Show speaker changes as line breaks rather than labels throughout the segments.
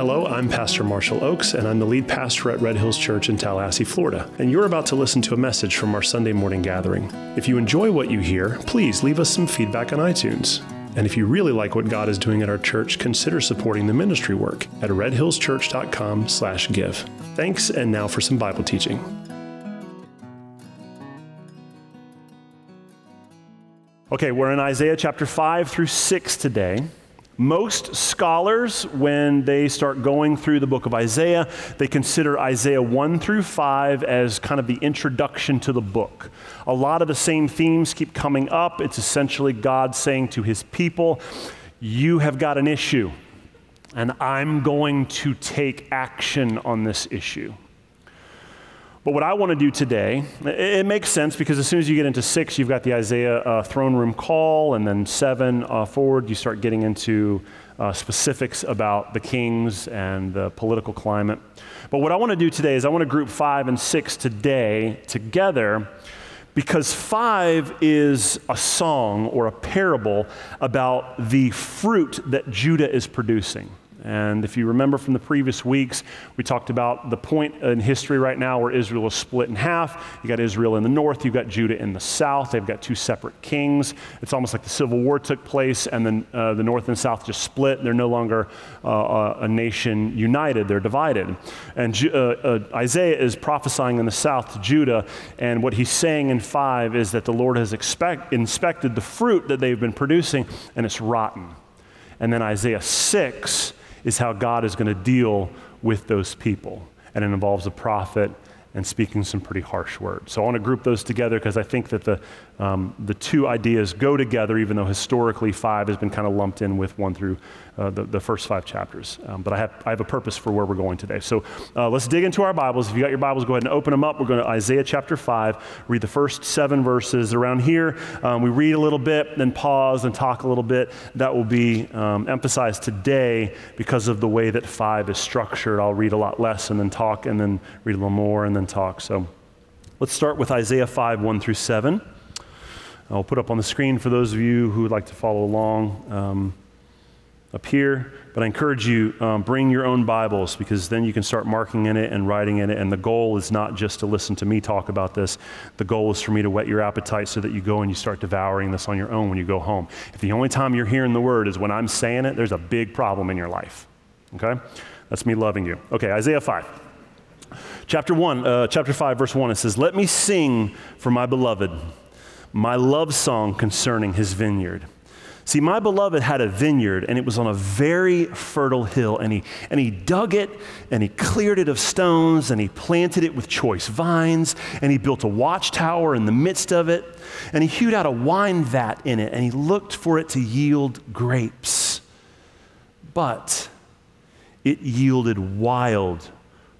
Hello, I'm Pastor Marshall Oaks, and I'm the lead pastor at Red Hills Church in Tallahassee, Florida. And you're about to listen to a message from our Sunday morning gathering. If you enjoy what you hear, please leave us some feedback on iTunes. And if you really like what God is doing at our church, consider supporting the ministry work at redhillschurch.com/give. Thanks, and now for some Bible teaching. Okay, we're in Isaiah chapter 5 through 6 today. Most scholars, when they start going through the book of Isaiah, they consider Isaiah 1 through 5 as kind of the introduction to the book. A lot of the same themes keep coming up. It's essentially God saying to his people, You have got an issue, and I'm going to take action on this issue. But what I want to do today, it, makes sense because as soon as you get into six, you've got the Isaiah uh, throne room call, and then seven uh, forward, you start getting into uh, specifics about the kings and the political climate. But what I want to do today is I want to group five and six today together because five is a song or a parable about the fruit that Judah is producing. And if you remember from the previous weeks, we talked about the point in history right now where Israel is split in half. You got Israel in the north, you've got Judah in the south. They've got two separate kings. It's almost like the Civil War took place, and then uh, the north and south just split. They're no longer uh, a nation united, they're divided. And uh, uh, Isaiah is prophesying in the south to Judah, and what he's saying in 5 is that the Lord has expect, inspected the fruit that they've been producing, and it's rotten. And then Isaiah 6 is how God is going to deal with those people. And it involves a prophet and speaking some pretty harsh words. So I want to group those together because I think that the, um, the two ideas go together, even though historically five has been kind of lumped in with one through uh, the, the first five chapters. Um, but I have, I have a purpose for where we're going today. So uh, let's dig into our Bibles. If you got your Bibles, go ahead and open them up. We're going to Isaiah chapter 5, read the first seven verses. Around here, um, we read a little bit, then pause and talk a little bit. That will be um, emphasized today because of the way that 5 is structured. I'll read a lot less and then talk, and then read a little more and then talk. So let's start with Isaiah 5, 1 through 7. I'll put up on the screen for those of you who would like to follow along. Um, up here, but I encourage you, um, bring your own Bibles because then you can start marking in it and writing in it. And the goal is not just to listen to me talk about this. The goal is for me to whet your appetite so that you go and you start devouring this on your own when you go home. If the only time you're hearing the word is when I'm saying it, there's a big problem in your life. Okay? That's me loving you. Okay, Isaiah 5. Chapter 1, uh, chapter 5, verse 1, it says, Let me sing for my beloved my love song concerning his vineyard. See, my beloved had a vineyard and it was on a very fertile hill, and he, and he dug it and he cleared it of stones and he planted it with choice vines and he built a watchtower in the midst of it and he hewed out a wine vat in it and he looked for it to yield grapes. But it yielded wild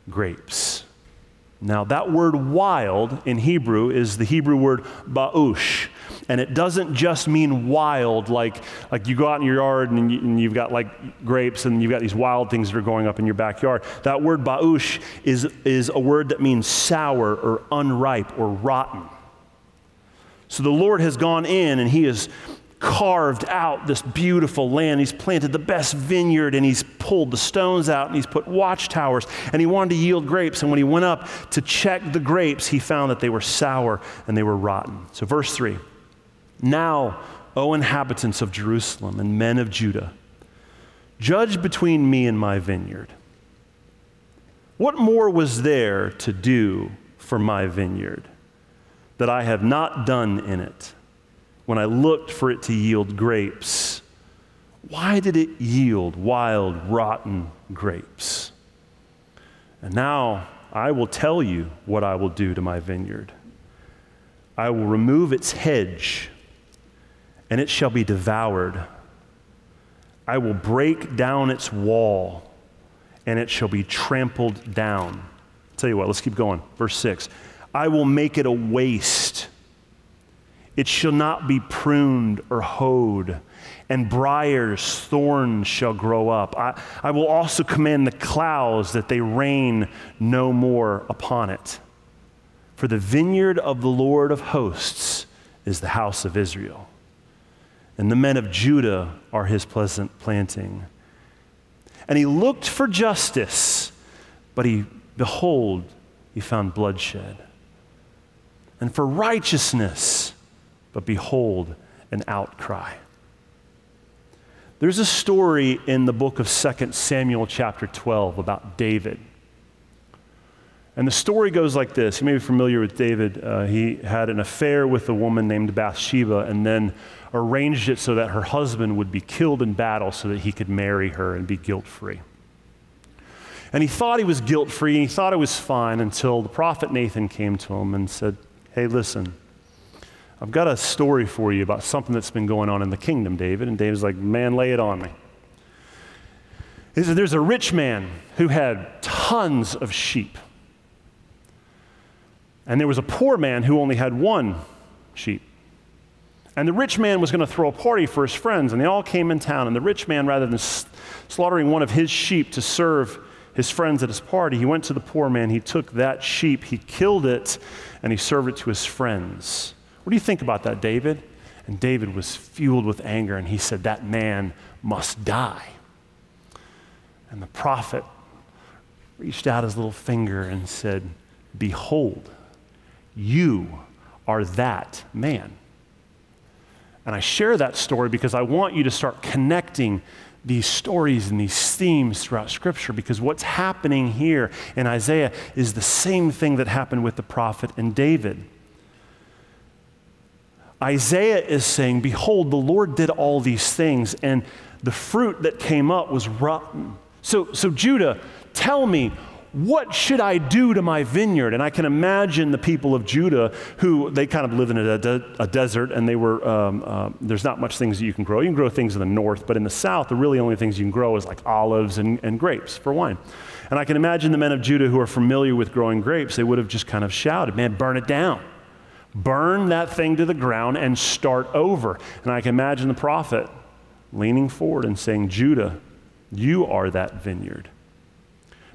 grapes. Now, that word wild in Hebrew is the Hebrew word ba'ush. And it doesn't just mean wild, like, like you go out in your yard and, you, have got like grapes and you've got these wild things that are growing up in your backyard. That word ba'ush is, is a word that means sour or unripe or rotten. So the Lord has gone in and He has carved out this beautiful land. He's planted the best vineyard and he's pulled the stones out and he's put watchtowers and he wanted to yield grapes. And when he went up to check the grapes, he found that they were sour and they were rotten. So, verse 3 Now, O inhabitants of Jerusalem and men of Judah, judge between me and my vineyard. What more was there to do for my vineyard that I have not done in it? When I looked for it to yield grapes, why did it yield wild, rotten grapes? And now I will tell you what I will do to my vineyard. I will remove its hedge, and it shall be devoured. I will break down its wall, and it shall be trampled down. I'll tell you what, let's keep going. Verse 6 I will make it a waste it shall not be pruned or hoed, and briars, thorns shall grow up. I, I will also command the clouds that they rain no more upon it. For the vineyard of the Lord of hosts is the house of Israel, and the men of Judah are his pleasant planting. And he looked for justice, but he, behold, he found bloodshed. And for righteousness, but behold, an outcry. There's a story in the book of 2 Samuel, chapter 12, about David. And the story goes like this. You may be familiar with David. Uh, he had an affair with a woman named Bathsheba and then arranged it so that her husband would be killed in battle so that he could marry her and be guilt free. And he thought he was guilt free and he thought it was fine until the prophet Nathan came to him and said, Hey, listen, I've got a story for you about something that's been going on in the kingdom, David. And David's like, Man, lay it on me. He said, There's a rich man who had tons of sheep. And there was a poor man who only had one sheep. And the rich man was going to throw a party for his friends, and they all came in town. And the rich man, rather than slaughtering one of his sheep to serve his friends at his party, he went to the poor man. He took that sheep, he killed it, and he served it to his friends. What do you think about that, David? And David was fueled with anger, and he said, That man must die. And the prophet reached out his little finger and said, Behold, you are that man. And I share that story because I want you to start connecting these stories and these themes throughout Scripture because what's happening here in Isaiah is the same thing that happened with the prophet and David. Isaiah is saying, Behold, the Lord did all these things, and the fruit that came up was rotten. So, so Judah, tell me, what should I do to my vineyard? And I can imagine the people of Judah who they kind of live in a, de- a desert and they were, um, uh, there's not much things that you can grow. You can grow things in the north, but in the south, the really only things you can grow is like olives and, and grapes for wine. And I can imagine the men of Judah who are familiar with growing grapes, they would have just kind of shouted, man, burn it down. Burn that thing to the ground and start over. And I can imagine the prophet leaning forward and saying, Judah, you are that vineyard.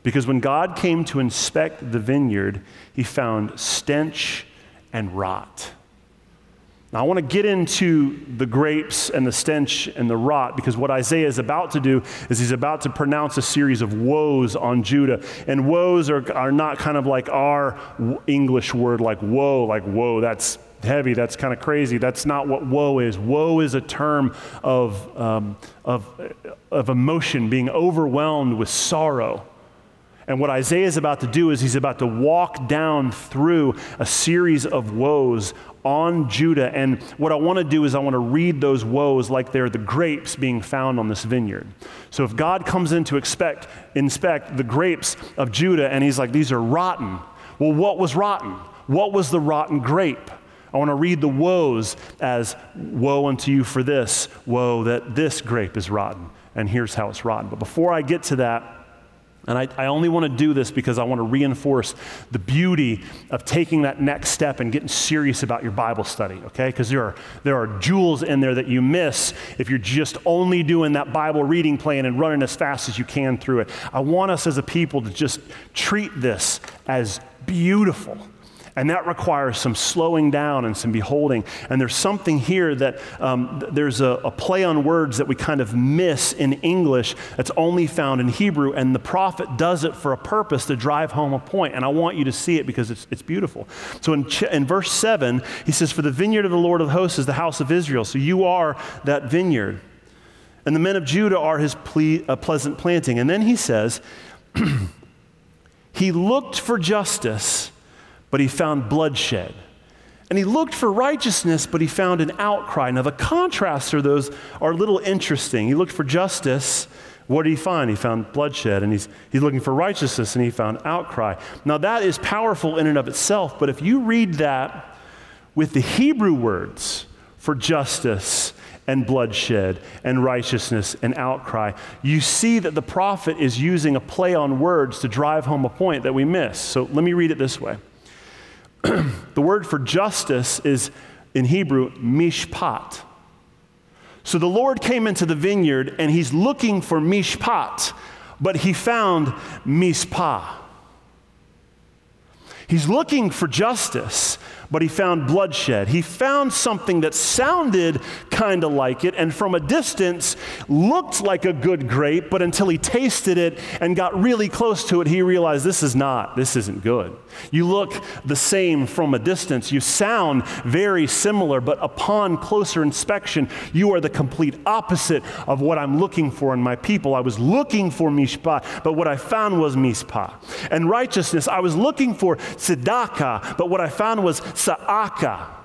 Because when God came to inspect the vineyard, he found stench and rot. Now, I want to get into the grapes and the stench and the rot because what Isaiah is about to do is he's about to pronounce a series of woes on Judah. And woes are, are not kind of like our English word, like woe, like whoa, that's heavy, that's kind of crazy. That's not what woe is. Woe is a term of, um, of, of emotion, being overwhelmed with sorrow. And what Isaiah is about to do is he's about to walk down through a series of woes on Judah. And what I want to do is I want to read those woes like they're the grapes being found on this vineyard. So if God comes in to expect, inspect the grapes of Judah and he's like, these are rotten. Well, what was rotten? What was the rotten grape? I want to read the woes as woe unto you for this, woe that this grape is rotten. And here's how it's rotten. But before I get to that, and I, I, only want to do this because I want to reinforce the beauty of taking that next step and getting serious about your Bible study, okay? Because there are, there are jewels in there that you miss if you're just only doing that Bible reading plan and running as fast as you can through it. I want us as a people to just treat this as beautiful and that requires some slowing down and some beholding. And there's something here that um, there's a, a play on words that we kind of miss in English that's only found in Hebrew. And the prophet does it for a purpose to drive home a point. And I want you to see it because it's, it's beautiful. So in, ch- in verse 7, he says, For the vineyard of the Lord of hosts is the house of Israel. So you are that vineyard. And the men of Judah are his ple- uh, pleasant planting. And then he says, He looked for justice but he found bloodshed. And he looked for righteousness, but he found an outcry. Now, the contrasts are those are a little interesting. He looked for justice. What did he find? He found bloodshed. And he's, he's looking for righteousness, and he found outcry. Now, that is powerful in and of itself, but if you read that with the Hebrew words for justice and bloodshed and righteousness and outcry, you see that the prophet is using a play on words to drive home a point that we miss. So let me read it this way. the word for justice is in Hebrew, mishpat. So the Lord came into the vineyard and he's looking for mishpat, but he found mispah. He's looking for justice, but he found bloodshed. He found something that sounded kind of like it and from a distance looked like a good grape, but until he tasted it and got really close to it, he realized this is not, this isn't good. You look the same from a distance, you sound very similar, but upon closer inspection, you are the complete opposite of what I'm looking for in my people. I was looking for mishpat, but what I found was mispah. And righteousness, I was looking for tzedakah, but what I found was Saaca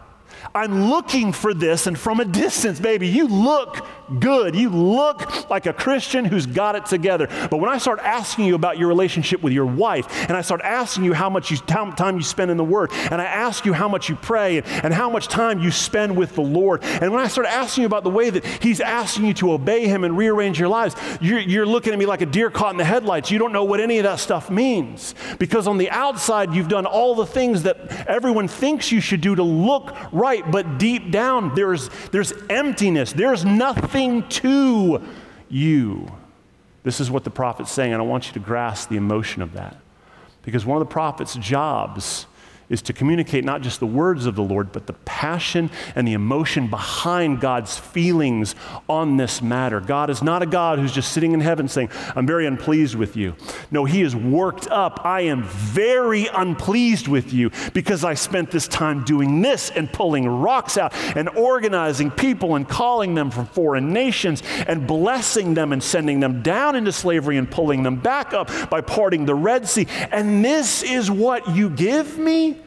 I'm looking for this, and from a distance, baby, you look good. You look like a Christian who's got it together. But when I start asking you about your relationship with your wife, and I start asking you how much you, time you spend in the Word, and I ask you how much you pray, and, and how much time you spend with the Lord, and when I start asking you about the way that He's asking you to obey Him and rearrange your lives, you're, you're looking at me like a deer caught in the headlights. You don't know what any of that stuff means. Because on the outside, you've done all the things that everyone thinks you should do to look right, but deep down, there's, there's emptiness. There's nothing to you. This is what the prophet's saying, and I want you to grasp the emotion of that. Because one of the prophet's jobs is to communicate not just the words of the Lord, but the passion and the emotion behind God's feelings on this matter. God is not a God who's just sitting in heaven saying, I'm very unpleased with you. No, He is worked up. I am very unpleased with you because I spent this time doing this and pulling rocks out and organizing people and calling them from foreign nations and blessing them and sending them down into slavery and pulling them back up by parting the Red Sea. And this is what you give me?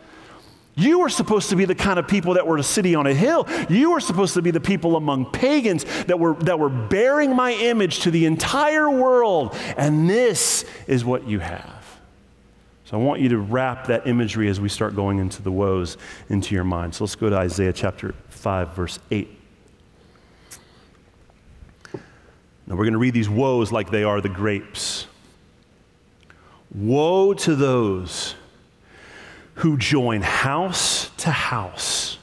You were supposed to be the kind of people that were a city on a hill. You were supposed to be the people among pagans that were, that were bearing my image to the entire world. And this is what you have. So I want you to wrap that imagery as we start going into the woes into your mind. So let's go to Isaiah chapter 5, verse 8. Now we're going to read these woes like they are the grapes. Woe to those who join house to house,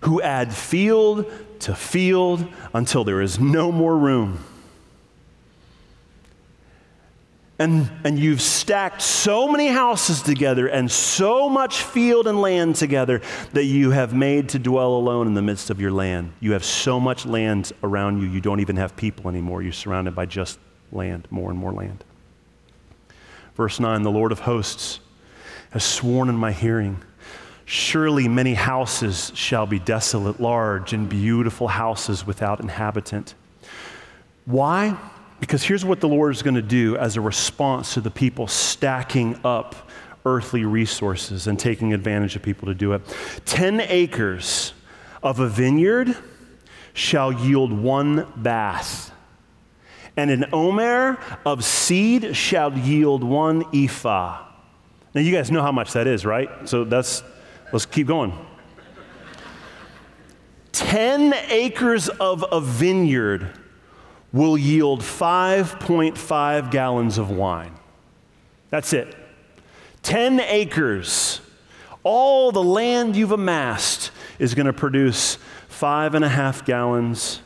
who add field to field until there is no more room. And, and you've stacked so many houses together and so much field and land together that you have made to dwell alone in the midst of your land. You have so much land around you, you don't even have people anymore. You're surrounded by just land, more and more land. Verse 9 The Lord of hosts has sworn in my hearing. Surely many houses shall be desolate, large and beautiful houses without inhabitant. Why? Because here's what the Lord is going to do as a response to the people stacking up earthly resources and taking advantage of people to do it. Ten acres of a vineyard shall yield one bath, and an omer of seed shall yield one ephah. Now, you guys know how much that is, right? So that's, let's keep going. 10 acres of a vineyard will yield 5.5 gallons of wine. That's it. 10 acres. All the land you've amassed is going to produce five and a half gallons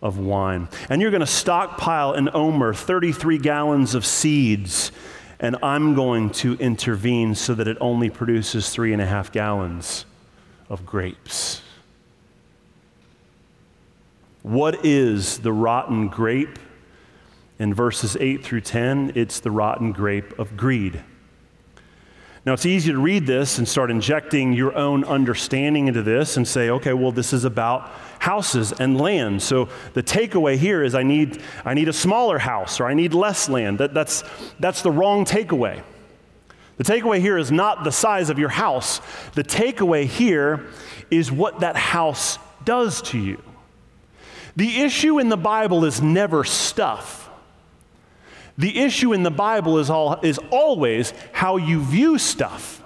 of wine. And you're going to stockpile in omer, 33 gallons of seeds and I'm going to intervene so that it only produces three and a half gallons of grapes. What is the rotten grape? In verses 8 through 10, it's the rotten grape of greed. Now, it's easy to read this and start injecting your own understanding into this and say, okay, well, this is about houses and land. So the takeaway here is I need, I need a smaller house or I need less land. That, that's, that's the wrong takeaway. The takeaway here is not the size of your house, the takeaway here is what that house does to you. The issue in the Bible is never stuff. The issue in the Bible is, all, is always how you view stuff.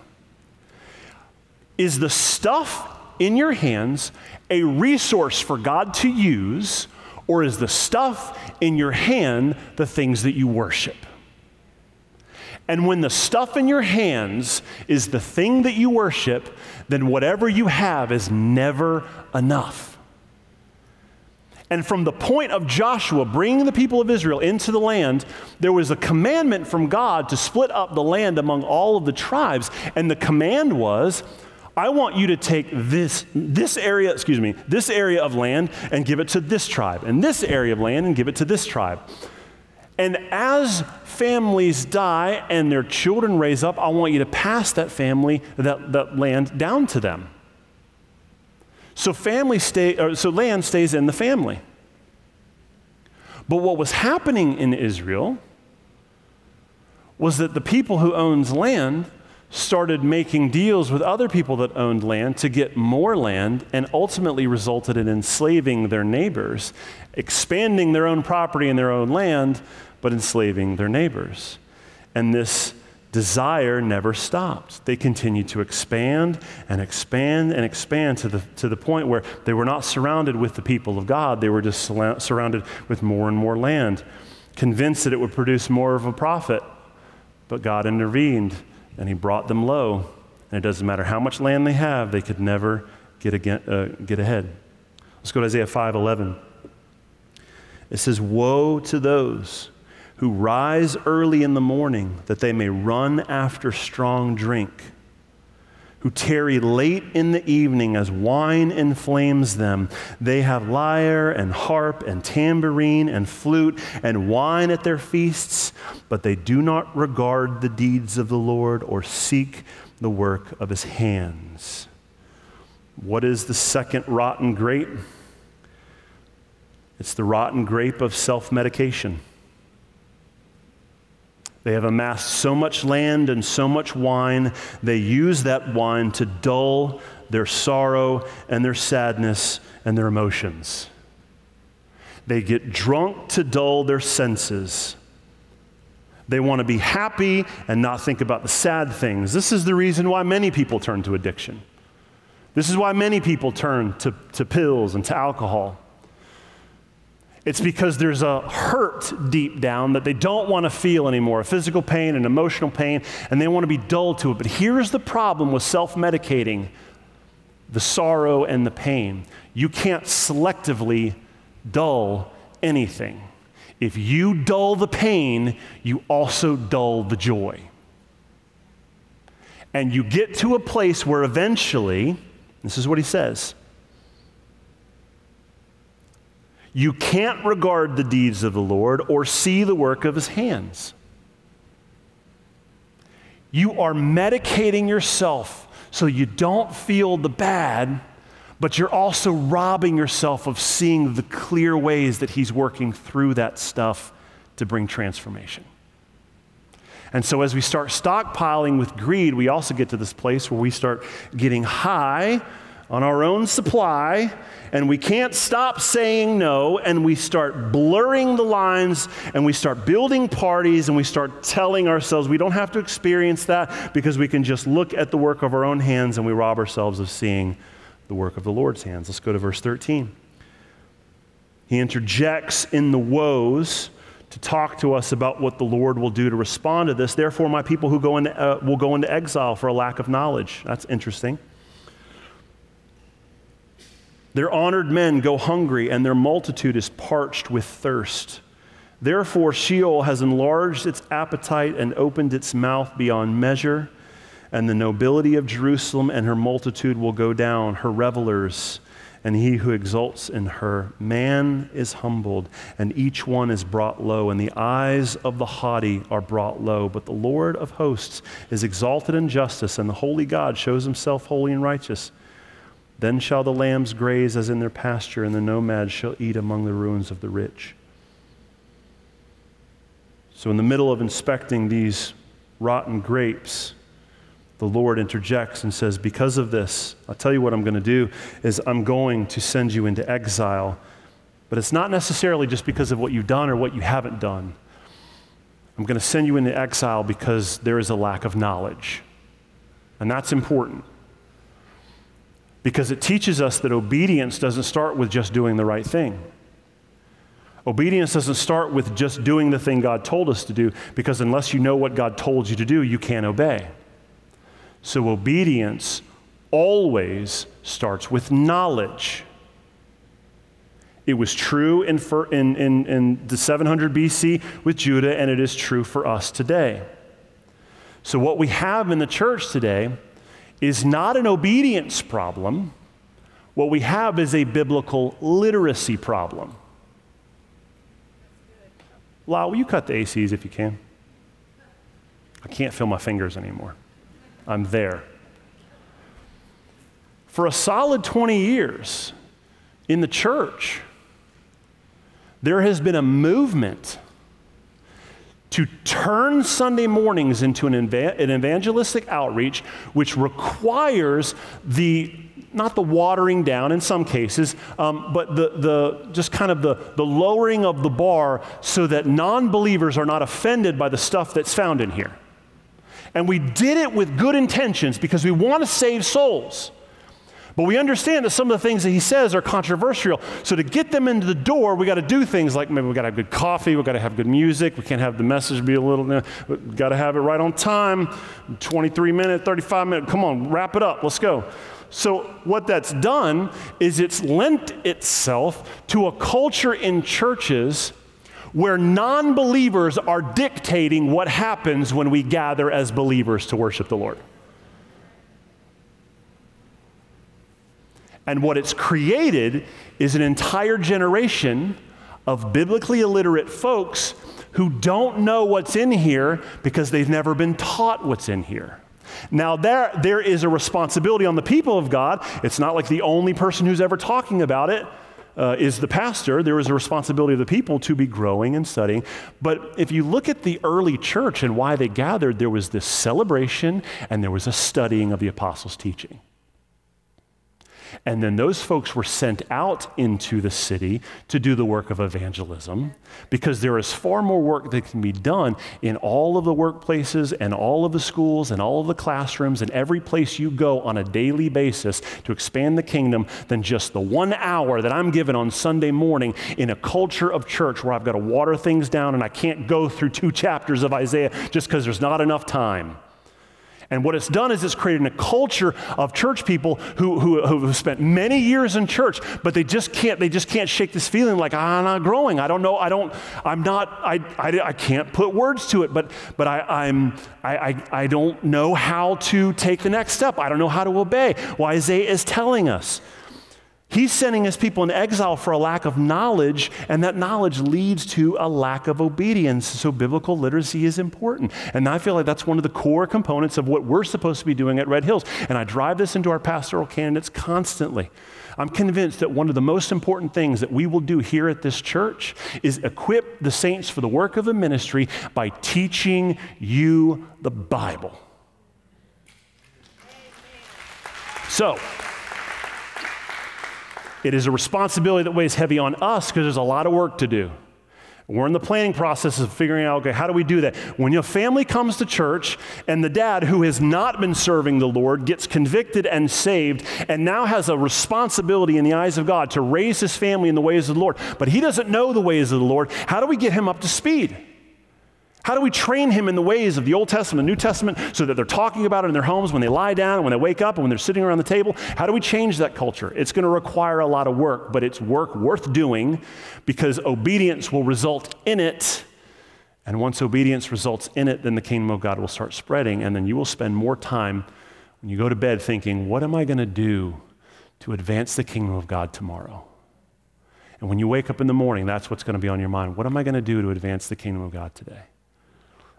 Is the stuff in your hands a resource for God to use, or is the stuff in your hand the things that you worship? And when the stuff in your hands is the thing that you worship, then whatever you have is never enough. And from the point of Joshua bringing the people of Israel into the land, there was a commandment from God to split up the land among all of the tribes. And the command was, I want you to take this, this area, excuse me, this area of land and give it to this tribe, and this area of land and give it to this tribe. And as families die and their children raise up, I want you to pass that family, that, that land down to them. So family stay, or, so land stays in the family. But what was happening in Israel was that the people who owns land started making deals with other people that owned land to get more land and ultimately resulted in enslaving their neighbors, expanding their own property and their own land, but enslaving their neighbors. And this desire never stopped. They continued to expand and expand and expand to the, to the point where they were not surrounded with the people of God, they were just surrounded with more and more land, convinced that it would produce more of a profit. But God intervened and he brought them low. And it doesn't matter how much land they have, they could never get, again, uh, get ahead. Let's go to Isaiah 5:11. It says, "Woe to those who rise early in the morning that they may run after strong drink." who tarry late in the evening as wine inflames them. They have lyre and harp and tambourine and flute and wine at their feasts, but they do not regard the deeds of the Lord or seek the work of his hands. What is the second rotten grape? It's the rotten grape of self medication. They have amassed so much land and so much wine, they use that wine to dull their sorrow and their sadness and their emotions. They get drunk to dull their senses. They want to be happy and not think about the sad things. This is the reason why many people turn to addiction. This is why many people turn to, to pills and to alcohol. It's because there's a hurt deep down that they don't want to feel anymore physical pain and emotional pain, and they want to be dull to it. But here's the problem with self medicating the sorrow and the pain you can't selectively dull anything. If you dull the pain, you also dull the joy. And you get to a place where eventually, this is what he says You can't regard the deeds of the Lord or see the work of his hands. You are medicating yourself so you don't feel the bad, but you're also robbing yourself of seeing the clear ways that he's working through that stuff to bring transformation. And so, as we start stockpiling with greed, we also get to this place where we start getting high on our own supply, and we can't stop saying no, and we start blurring the lines, and we start building parties, and we start telling ourselves we don't have to experience that because we can just look at the work of our own hands and we rob ourselves of seeing the work of the Lord's hands. Let's go to verse 13. He interjects in the woes to talk to us about what the Lord will do to respond to this. Therefore, my people who go into, uh, will go into exile for a lack of knowledge. That's interesting. Their honored men go hungry, and their multitude is parched with thirst. Therefore, Sheol has enlarged its appetite and opened its mouth beyond measure, and the nobility of Jerusalem and her multitude will go down, her revelers, and he who exults in her. Man is humbled, and each one is brought low, and the eyes of the haughty are brought low. But the Lord of hosts is exalted in justice, and the holy God shows himself holy and righteous. Then shall the lambs graze as in their pasture, and the nomads shall eat among the ruins of the rich. So, in the middle of inspecting these rotten grapes, the Lord interjects and says, Because of this, I'll tell you what I'm going to do is I'm going to send you into exile. But it's not necessarily just because of what you've done or what you haven't done. I'm going to send you into exile because there is a lack of knowledge. And that's important because it teaches us that obedience doesn't start with just doing the right thing. Obedience doesn't start with just doing the thing God told us to do, because unless you know what God told you to do, you can't obey. So obedience always starts with knowledge. It was true in, in, in, in the 700 BC with Judah, and it is true for us today. So, what we have in the church today is not an obedience problem. What we have is a biblical literacy problem. Lyle, will you cut the ACs if you can? I can't feel my fingers anymore. I'm there. For a solid 20 years in the church, there has been a movement to turn Sunday mornings into an, an evangelistic outreach, which requires the not the watering down in some cases, um, but the, the just kind of the, the lowering of the bar so that non believers are not offended by the stuff that's found in here. And we did it with good intentions because we want to save souls. But we understand that some of the things that he says are controversial. So to get them into the door, we got to do things like maybe we got to have good coffee, we got to have good music, we can't have the message be a little, we got to have it right on time, 23 minute, 35 minute. Come on, wrap it up. Let's go. So, what that's done is it's lent itself to a culture in churches where non believers are dictating what happens when we gather as believers to worship the Lord. And what it's created is an entire generation of biblically illiterate folks who don't know what's in here because they've never been taught what's in here. Now, there, there is a responsibility on the people of God. It's not like the only person who's ever talking about it uh, is the pastor. There is a responsibility of the people to be growing and studying. But if you look at the early church and why they gathered, there was this celebration and there was a studying of the apostles' teaching. And then those folks were sent out into the city to do the work of evangelism because there is far more work that can be done in all of the workplaces and all of the schools and all of the classrooms and every place you go on a daily basis to expand the kingdom than just the one hour that I'm given on Sunday morning in a culture of church where I've got to water things down and I can't go through two chapters of Isaiah just because there's not enough time. And what it's done is it's created a culture of church people who, who, who have spent many years in church, but they just can't, they just can't shake this feeling like, ah, I'm not growing. I don't know. I don't, I'm not, I, I, I can't put words to it, but, but I, I'm, I, I, I don't know how to take the next step. I don't know how to obey. Well, Isaiah is telling us. He's sending his people in exile for a lack of knowledge, and that knowledge leads to a lack of obedience. So, biblical literacy is important. And I feel like that's one of the core components of what we're supposed to be doing at Red Hills. And I drive this into our pastoral candidates constantly. I'm convinced that one of the most important things that we will do here at this church is equip the saints for the work of the ministry by teaching you the Bible. So, it is a responsibility that weighs heavy on us because there's a lot of work to do. We're in the planning process of figuring out, okay, how do we do that? When your family comes to church and the dad who has not been serving the Lord gets convicted and saved and now has a responsibility in the eyes of God to raise his family in the ways of the Lord, but he doesn't know the ways of the Lord, how do we get him up to speed? How do we train him in the ways of the Old Testament, the New Testament, so that they're talking about it in their homes when they lie down and when they wake up and when they're sitting around the table? How do we change that culture? It's going to require a lot of work, but it's work worth doing because obedience will result in it. And once obedience results in it, then the kingdom of God will start spreading, and then you will spend more time when you go to bed thinking, what am I going to do to advance the kingdom of God tomorrow? And when you wake up in the morning, that's what's going to be on your mind. What am I going to do to advance the kingdom of God today?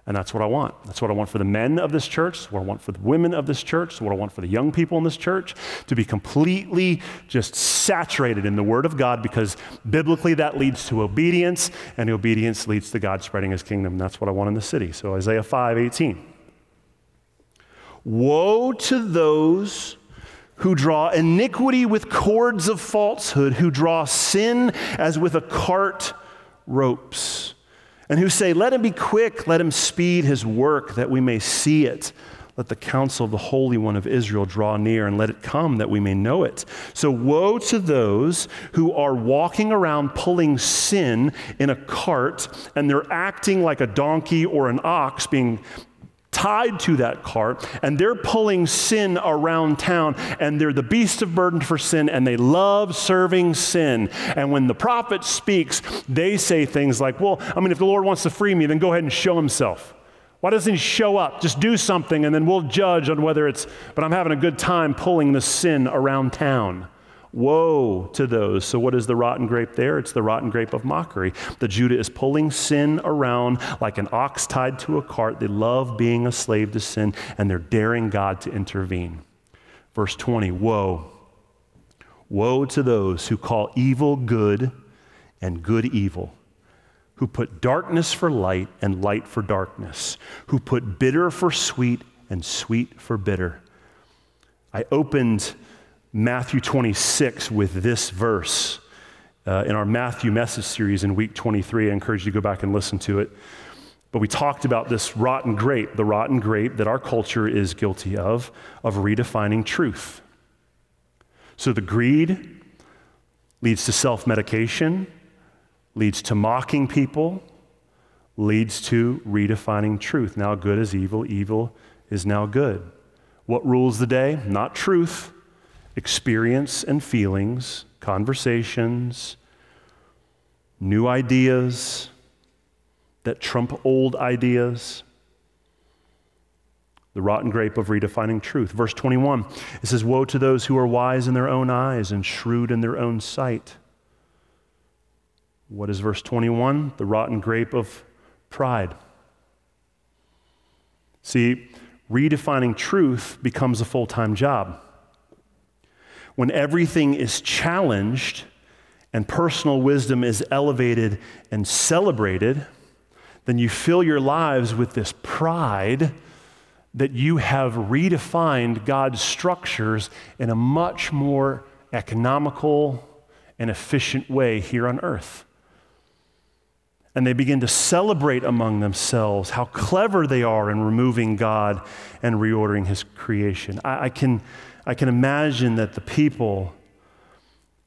And that's what I want. That's what I want for the men of this church. What I want for the women of this church. What I want for the young people in this church to be completely just saturated in the Word of God because biblically that leads to obedience, and obedience leads to God spreading His kingdom. That's what I want in the city. So Isaiah 5 18. Woe to those who draw iniquity with cords of falsehood, who draw sin as with a cart ropes and who say, Let him be quick, let him speed his work, that we may see it. Let the counsel of the Holy One of Israel draw near, and let it come that we may know it. So, woe to those who are walking around pulling sin in a cart, and they're acting like a donkey or an ox being tied to that cart, and they're pulling sin around town, and they're the beast of burden for sin, and they love serving sin. And when the prophet speaks, they say things like, Well, I mean, if the Lord wants to free me, then go ahead and show himself. Why doesn't he show up? Just do something and then we'll judge on whether it's, but I'm having a good time pulling the sin around town. Woe to those. So, what is the rotten grape there? It's the rotten grape of mockery. The Judah is pulling sin around like an ox tied to a cart. They love being a slave to sin, and they're daring God to intervene. Verse 20 Woe. Woe to those who call evil good and good evil, who put darkness for light and light for darkness, who put bitter for sweet and sweet for bitter. I opened Matthew 26 with this verse. Uh, in our Matthew message series in week 23, I encourage you to go back and listen to it. But we talked about this rotten grape, the rotten grape that our culture is guilty of, of redefining truth. So the greed leads to self medication, leads to mocking people, leads to redefining truth. Now good is evil, evil is now good. What rules the day? Not truth, experience and feelings, conversations, new ideas that trump old ideas. The rotten grape of redefining truth. Verse 21, it says, Woe to those who are wise in their own eyes and shrewd in their own sight. What is verse 21? The rotten grape of pride. See, redefining truth becomes a full time job when everything is challenged and personal wisdom is elevated and celebrated, then you fill your lives with this pride that you have redefined God's structures in a much more economical and efficient way here on earth. And they begin to celebrate among themselves how clever they are in removing God and reordering His creation. I, I can I can imagine that the people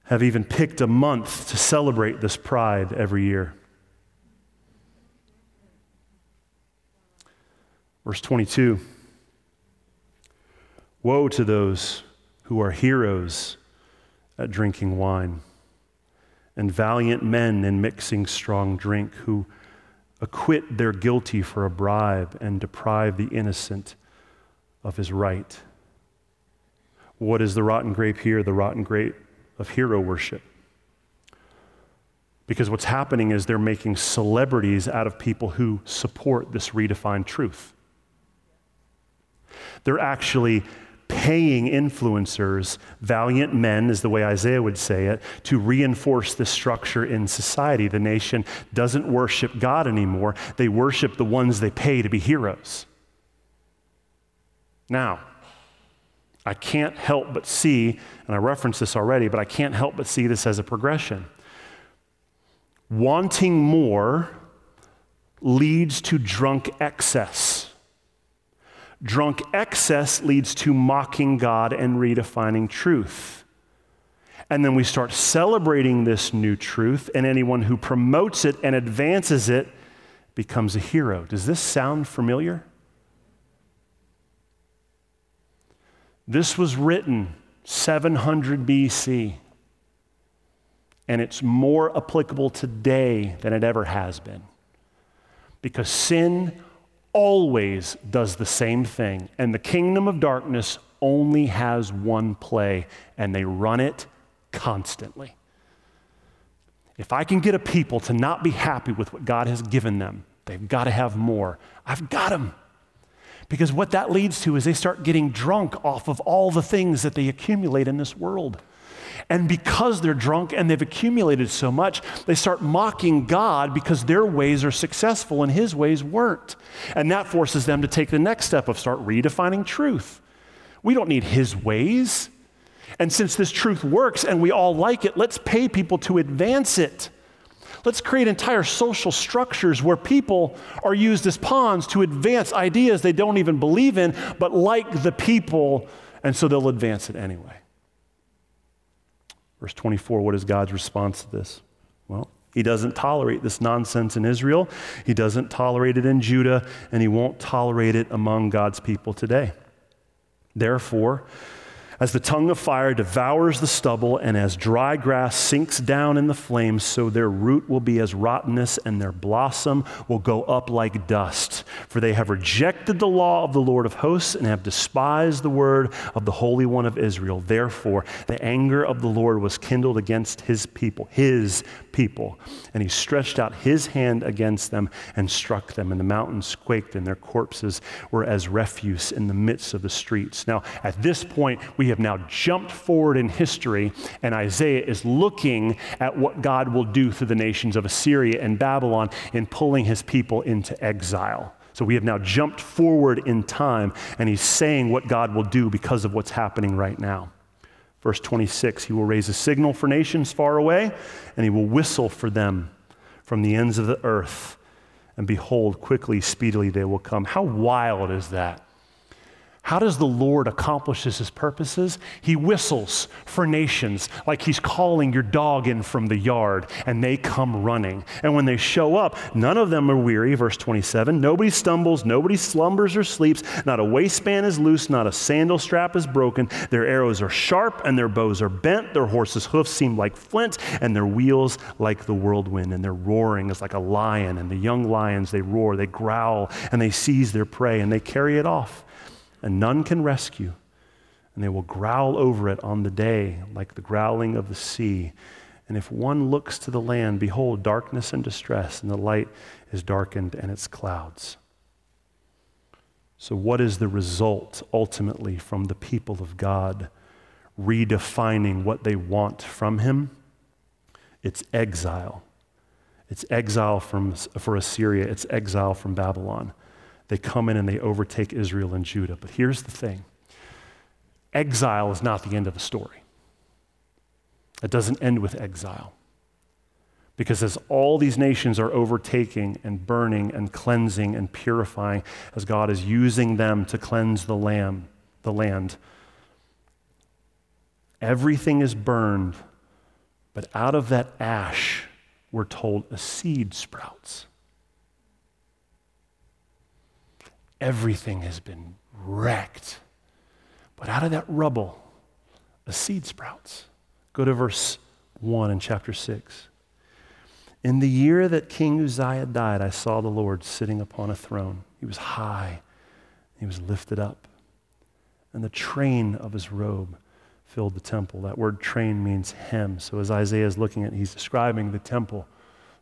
have even picked a month to celebrate this pride every year. Verse 22 Woe to those who are heroes at drinking wine, and valiant men in mixing strong drink, who acquit their guilty for a bribe and deprive the innocent of his right. What is the rotten grape here? The rotten grape of hero worship. Because what's happening is they're making celebrities out of people who support this redefined truth. They're actually paying influencers, valiant men, is the way Isaiah would say it, to reinforce this structure in society. The nation doesn't worship God anymore, they worship the ones they pay to be heroes. Now, I can't help but see, and I referenced this already, but I can't help but see this as a progression. Wanting more leads to drunk excess. Drunk excess leads to mocking God and redefining truth. And then we start celebrating this new truth, and anyone who promotes it and advances it becomes a hero. Does this sound familiar? This was written 700 BC, and it's more applicable today than it ever has been. Because sin always does the same thing, and the kingdom of darkness only has one play, and they run it constantly. If I can get a people to not be happy with what God has given them, they've got to have more. I've got them. Because what that leads to is they start getting drunk off of all the things that they accumulate in this world. And because they're drunk and they've accumulated so much, they start mocking God because their ways are successful and his ways weren't. And that forces them to take the next step of start redefining truth. We don't need his ways. And since this truth works and we all like it, let's pay people to advance it. Let's create entire social structures where people are used as pawns to advance ideas they don't even believe in, but like the people, and so they'll advance it anyway. Verse 24, what is God's response to this? Well, he doesn't tolerate this nonsense in Israel. He doesn't tolerate it in Judah, and he won't tolerate it among God's people today. Therefore, as the tongue of fire devours the stubble, and as dry grass sinks down in the flames, so their root will be as rottenness, and their blossom will go up like dust. For they have rejected the law of the Lord of hosts and have despised the word of the Holy One of Israel. Therefore, the anger of the Lord was kindled against his people, his people. And he stretched out his hand against them and struck them. And the mountains quaked, and their corpses were as refuse in the midst of the streets. Now, at this point, we have now jumped forward in history, and Isaiah is looking at what God will do through the nations of Assyria and Babylon in pulling his people into exile. So we have now jumped forward in time, and he's saying what God will do because of what's happening right now. Verse 26 He will raise a signal for nations far away, and he will whistle for them from the ends of the earth. And behold, quickly, speedily they will come. How wild is that? How does the Lord accomplish his purposes? He whistles for nations like he's calling your dog in from the yard, and they come running. And when they show up, none of them are weary, verse 27. Nobody stumbles, nobody slumbers or sleeps. Not a waistband is loose, not a sandal strap is broken. Their arrows are sharp, and their bows are bent. Their horses' hoofs seem like flint, and their wheels like the whirlwind. And their roaring is like a lion. And the young lions, they roar, they growl, and they seize their prey, and they carry it off and none can rescue. And they will growl over it on the day like the growling of the sea. And if one looks to the land, behold, darkness and distress, and the light is darkened and its clouds. So, what is the result ultimately from the people of God redefining what they want from Him? It's exile. It's exile from, for Assyria, it's exile from Babylon they come in and they overtake Israel and Judah. But here's the thing exile is not the end of the story. It doesn't end with exile. Because as all these nations are overtaking and burning and cleansing and purifying, as God is using them to cleanse the lamb, the land, everything is burned, but out of that ash, we're told a seed sprouts. Everything has been wrecked. But out of that rubble, a seed sprouts. Go to verse 1 in chapter 6. In the year that King Uzziah died, I saw the Lord sitting upon a throne. He was high, he was lifted up, and the train of his robe filled the temple. That word train means hem. So as Isaiah is looking at, he's describing the temple,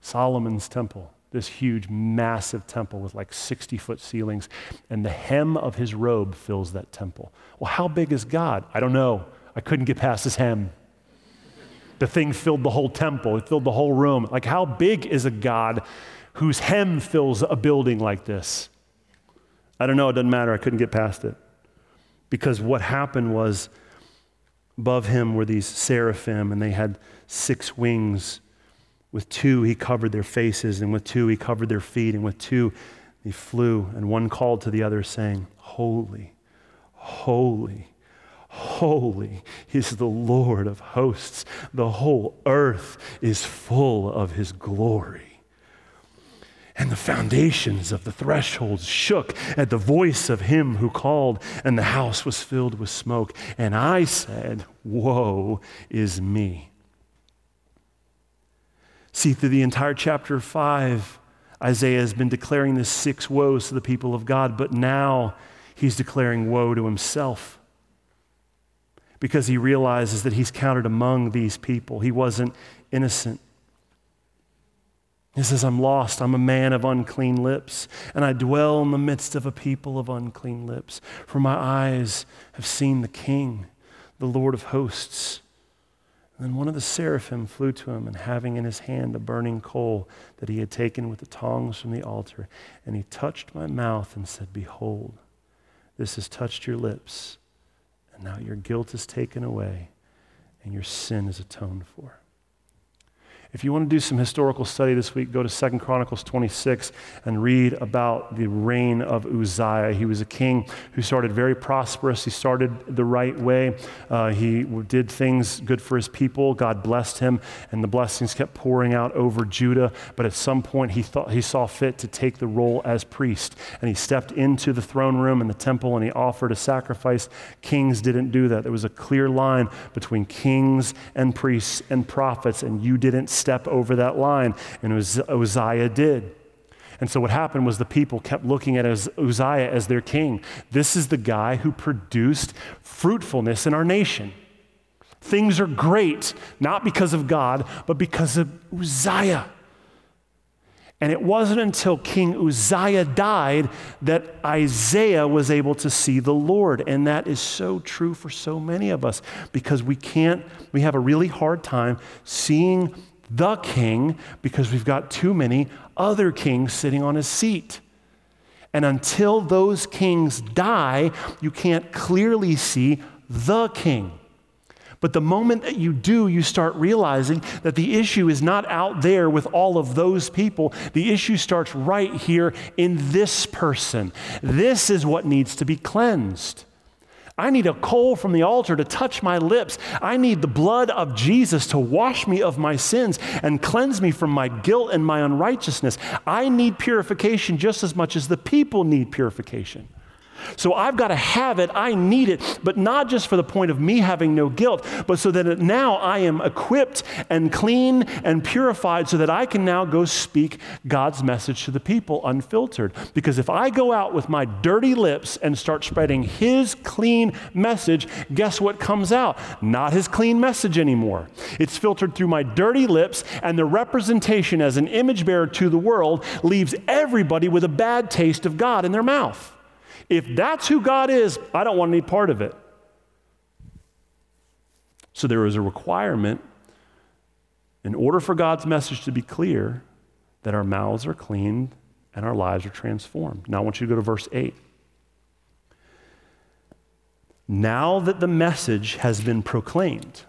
Solomon's temple this huge, massive temple with like 60 foot ceilings, and the hem of his robe fills that temple. Well, how big is God? I don't know. I couldn't get past his hem. The thing filled the whole temple, it filled the whole room. Like, how big is a God whose hem fills a building like this? I don't know. It doesn't matter. I couldn't get past it. Because what happened was above him were these seraphim, and they had six wings with two, he covered their faces, and with two, he covered their feet, and with two, he flew. And one called to the other, saying, Holy, holy, holy is the Lord of hosts. The whole earth is full of his glory. And the foundations of the thresholds shook at the voice of him who called, and the house was filled with smoke. And I said, Woe is me See, through the entire chapter 5, Isaiah has been declaring the six woes to the people of God, but now he's declaring woe to himself because he realizes that he's counted among these people. He wasn't innocent. He says, I'm lost. I'm a man of unclean lips, and I dwell in the midst of a people of unclean lips. For my eyes have seen the King, the Lord of hosts. And then one of the seraphim flew to him, and having in his hand a burning coal that he had taken with the tongs from the altar, and he touched my mouth and said, Behold, this has touched your lips, and now your guilt is taken away, and your sin is atoned for. If you want to do some historical study this week, go to Second Chronicles 26 and read about the reign of Uzziah. He was a king who started very prosperous. He started the right way. Uh, he did things good for his people. God blessed him, and the blessings kept pouring out over Judah. But at some point, he thought he saw fit to take the role as priest, and he stepped into the throne room in the temple and he offered a sacrifice. Kings didn't do that. There was a clear line between kings and priests and prophets, and you didn't step over that line. And Uzziah did. And so what happened was the people kept looking at Uzziah as their king. This is the guy who produced fruitfulness in our nation. Things are great, not because of God, but because of Uzziah. And it wasn't until King Uzziah died that Isaiah was able to see the Lord. And that is so true for so many of us because we can't, we have a really hard time seeing the king because we've got too many other kings sitting on his seat. And until those kings die, you can't clearly see the king. But the moment that you do, you start realizing that the issue is not out there with all of those people. The issue starts right here in this person. This is what needs to be cleansed. I need a coal from the altar to touch my lips. I need the blood of Jesus to wash me of my sins and cleanse me from my guilt and my unrighteousness. I need purification just as much as the people need purification. So I've got to have it. I need it, but not just for the point of me having no guilt, but so that now I am equipped and clean and purified so that I can now go speak God's message to the people unfiltered. Because if I go out with my dirty lips and start spreading His clean message, guess what comes out? Not His clean message anymore. It's filtered through my dirty lips, and the representation as an image bearer to the world leaves everybody with a bad taste of God in their mouth. If that's who God is, I don't want any part of it. So there is a requirement in order for God's message to be clear that our mouths are cleaned and our lives are transformed. Now I want you to go to verse 8. Now that the message has been proclaimed,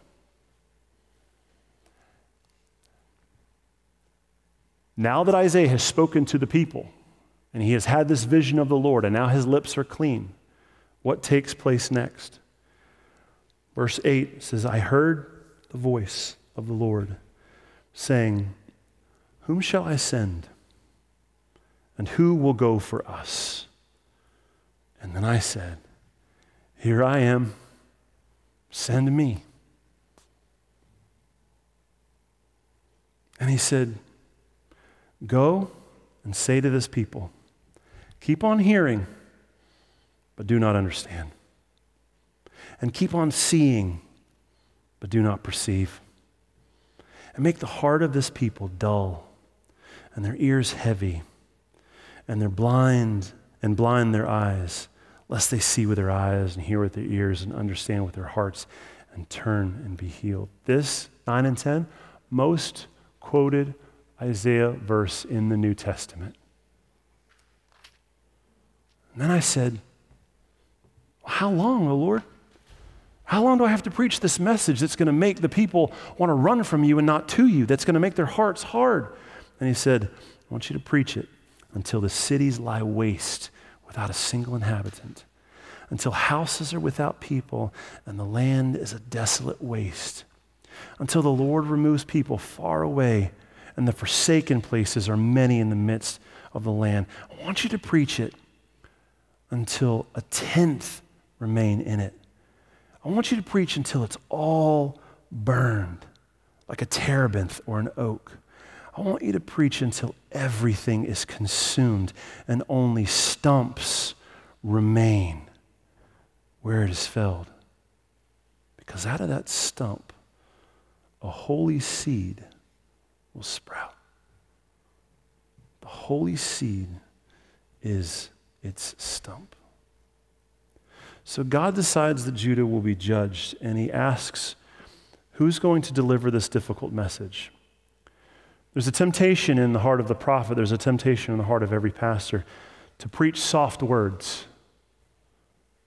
now that Isaiah has spoken to the people, and he has had this vision of the Lord, and now his lips are clean. What takes place next? Verse 8 says, I heard the voice of the Lord saying, Whom shall I send? And who will go for us? And then I said, Here I am, send me. And he said, Go and say to this people, Keep on hearing, but do not understand. And keep on seeing, but do not perceive. And make the heart of this people dull, and their ears heavy, and they're blind, and blind their eyes, lest they see with their eyes, and hear with their ears, and understand with their hearts, and turn and be healed. This, 9 and 10, most quoted Isaiah verse in the New Testament. And then I said, How long, O Lord? How long do I have to preach this message that's going to make the people want to run from you and not to you, that's going to make their hearts hard? And he said, I want you to preach it until the cities lie waste without a single inhabitant, until houses are without people and the land is a desolate waste, until the Lord removes people far away and the forsaken places are many in the midst of the land. I want you to preach it until a tenth remain in it. I want you to preach until it's all burned, like a terebinth or an oak. I want you to preach until everything is consumed and only stumps remain where it is felled. Because out of that stump, a holy seed will sprout. The holy seed is its stump. So God decides that Judah will be judged, and he asks, Who's going to deliver this difficult message? There's a temptation in the heart of the prophet, there's a temptation in the heart of every pastor to preach soft words,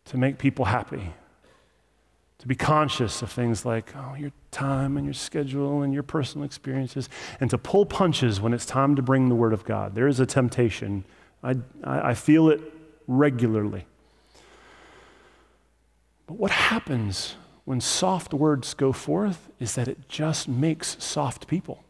to make people happy, to be conscious of things like oh, your time and your schedule and your personal experiences, and to pull punches when it's time to bring the Word of God. There is a temptation I, I, feel it regularly. But what happens when soft words go forth is that it just makes soft people.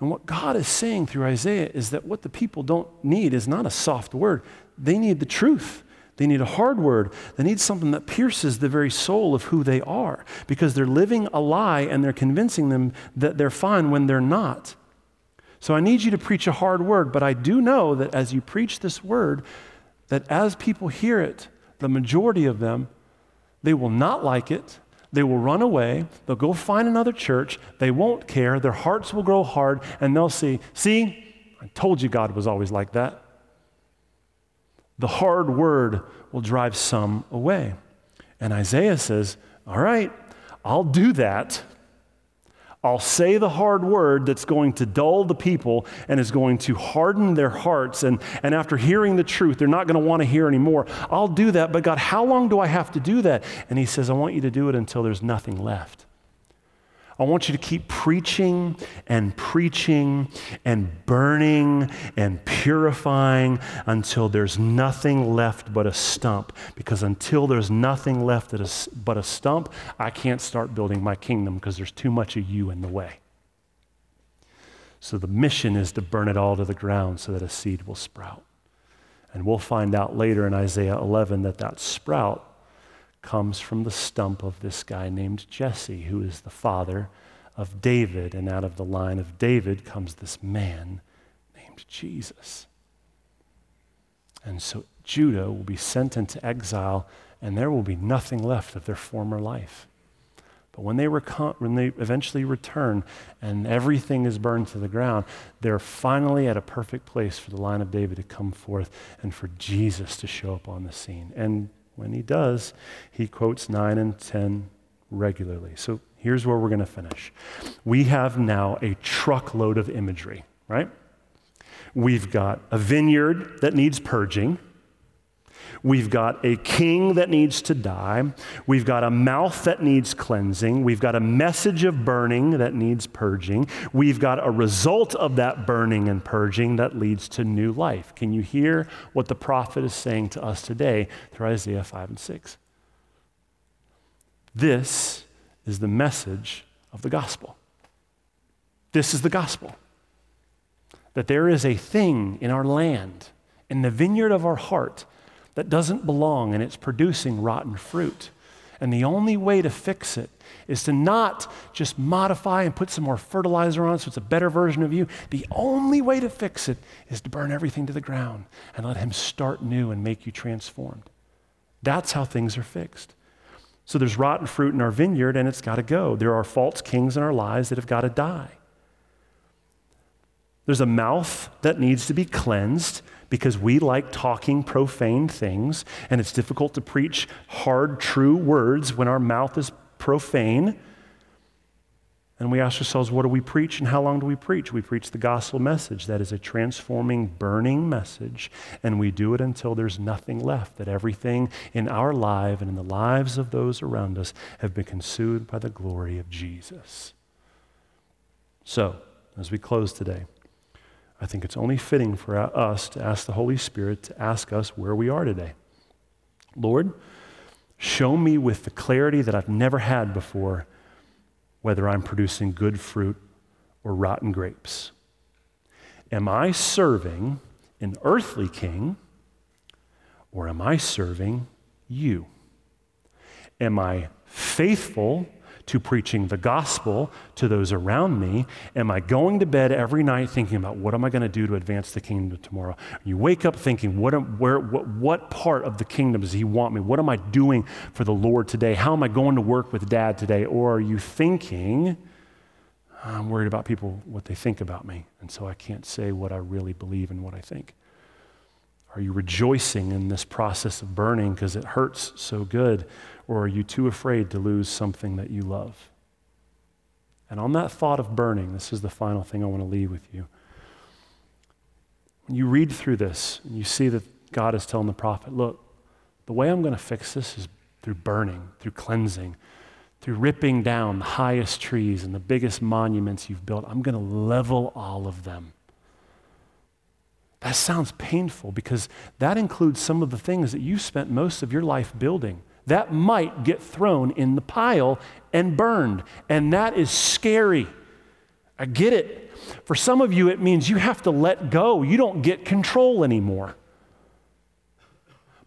And what God is saying through Isaiah is that what the people don't need is not a soft word, they need the truth. They need a hard word. They need something that pierces the very soul of who they are because they're living a lie and they're convincing them that they're fine when they're not. So I need you to preach a hard word, but I do know that as you preach this word, that as people hear it, the majority of them, they will not like it. They will run away. They'll go find another church. They won't care. Their hearts will grow hard, and they'll see, see, I told you God was always like that. The hard word will drive some away. And Isaiah says, All right, I'll do that. I'll say the hard word that's going to dull the people and is going to harden their hearts. And, and after hearing the truth, they're not going to want to hear anymore. I'll do that. But God, how long do I have to do that? And He says, I want you to do it until there's nothing left. I want you to keep preaching and preaching and burning and purifying until there's nothing left but a stump. Because until there's nothing left but a stump, I can't start building my kingdom because there's too much of you in the way. So the mission is to burn it all to the ground so that a seed will sprout. And we'll find out later in Isaiah 11 that that sprout comes from the stump of this guy named Jesse, who is the father of David. And out of the line of David comes this man named Jesus. And so Judah will be sent into exile, and there will be nothing left of their former life. But when they, reco- when they eventually return and everything is burned to the ground, they're finally at a perfect place for the line of David to come forth and for Jesus to show up on the scene. And when he does, he quotes 9 and 10 regularly. So here's where we're going to finish. We have now a truckload of imagery, right? We've got a vineyard that needs purging. We've got a king that needs to die. We've got a mouth that needs cleansing. We've got a message of burning that needs purging. We've got a result of that burning and purging that leads to new life. Can you hear what the prophet is saying to us today through Isaiah 5 and 6? This is the message of the gospel. This is the gospel that there is a thing in our land, in the vineyard of our heart, that doesn't belong and it's producing rotten fruit. And the only way to fix it is to not just modify and put some more fertilizer on so it's a better version of you. The only way to fix it is to burn everything to the ground and let Him start new and make you transformed. That's how things are fixed. So there's rotten fruit in our vineyard and it's got to go. There are false kings in our lives that have got to die. There's a mouth that needs to be cleansed because we like talking profane things, and it's difficult to preach hard, true words when our mouth is profane. And we ask ourselves, what do we preach and how long do we preach? We preach the gospel message that is a transforming, burning message, and we do it until there's nothing left, that everything in our life and in the lives of those around us have been consumed by the glory of Jesus. So, as we close today, I think it's only fitting for us to ask the Holy Spirit to ask us where we are today. Lord, show me with the clarity that I've never had before whether I'm producing good fruit or rotten grapes. Am I serving an earthly king or am I serving you? Am I faithful to preaching the gospel to those around me? Am I going to bed every night thinking about what am I going to do to advance the kingdom tomorrow? You wake up thinking, what, am, where, what, what part of the kingdom does he want me? What am I doing for the Lord today? How am I going to work with dad today? Or are you thinking, I'm worried about people, what they think about me, and so I can't say what I really believe and what I think? Are you rejoicing in this process of burning because it hurts so good? Or are you too afraid to lose something that you love? And on that thought of burning, this is the final thing I want to leave with you. When you read through this and you see that God is telling the prophet, look, the way I'm going to fix this is through burning, through cleansing, through ripping down the highest trees and the biggest monuments you've built. I'm going to level all of them. That sounds painful because that includes some of the things that you spent most of your life building. That might get thrown in the pile and burned. And that is scary. I get it. For some of you, it means you have to let go. You don't get control anymore.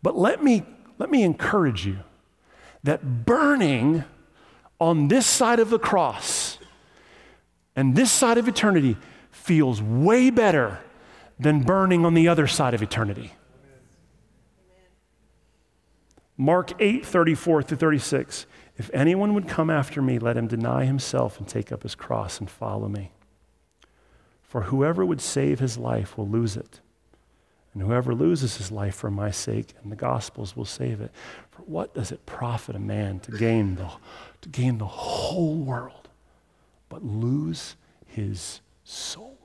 But let me, let me encourage you that burning on this side of the cross and this side of eternity feels way better than burning on the other side of eternity. Mark 8, 34 through 36. If anyone would come after me, let him deny himself and take up his cross and follow me. For whoever would save his life will lose it. And whoever loses his life for my sake and the gospel's will save it. For what does it profit a man to gain the, to gain the whole world, but lose his soul?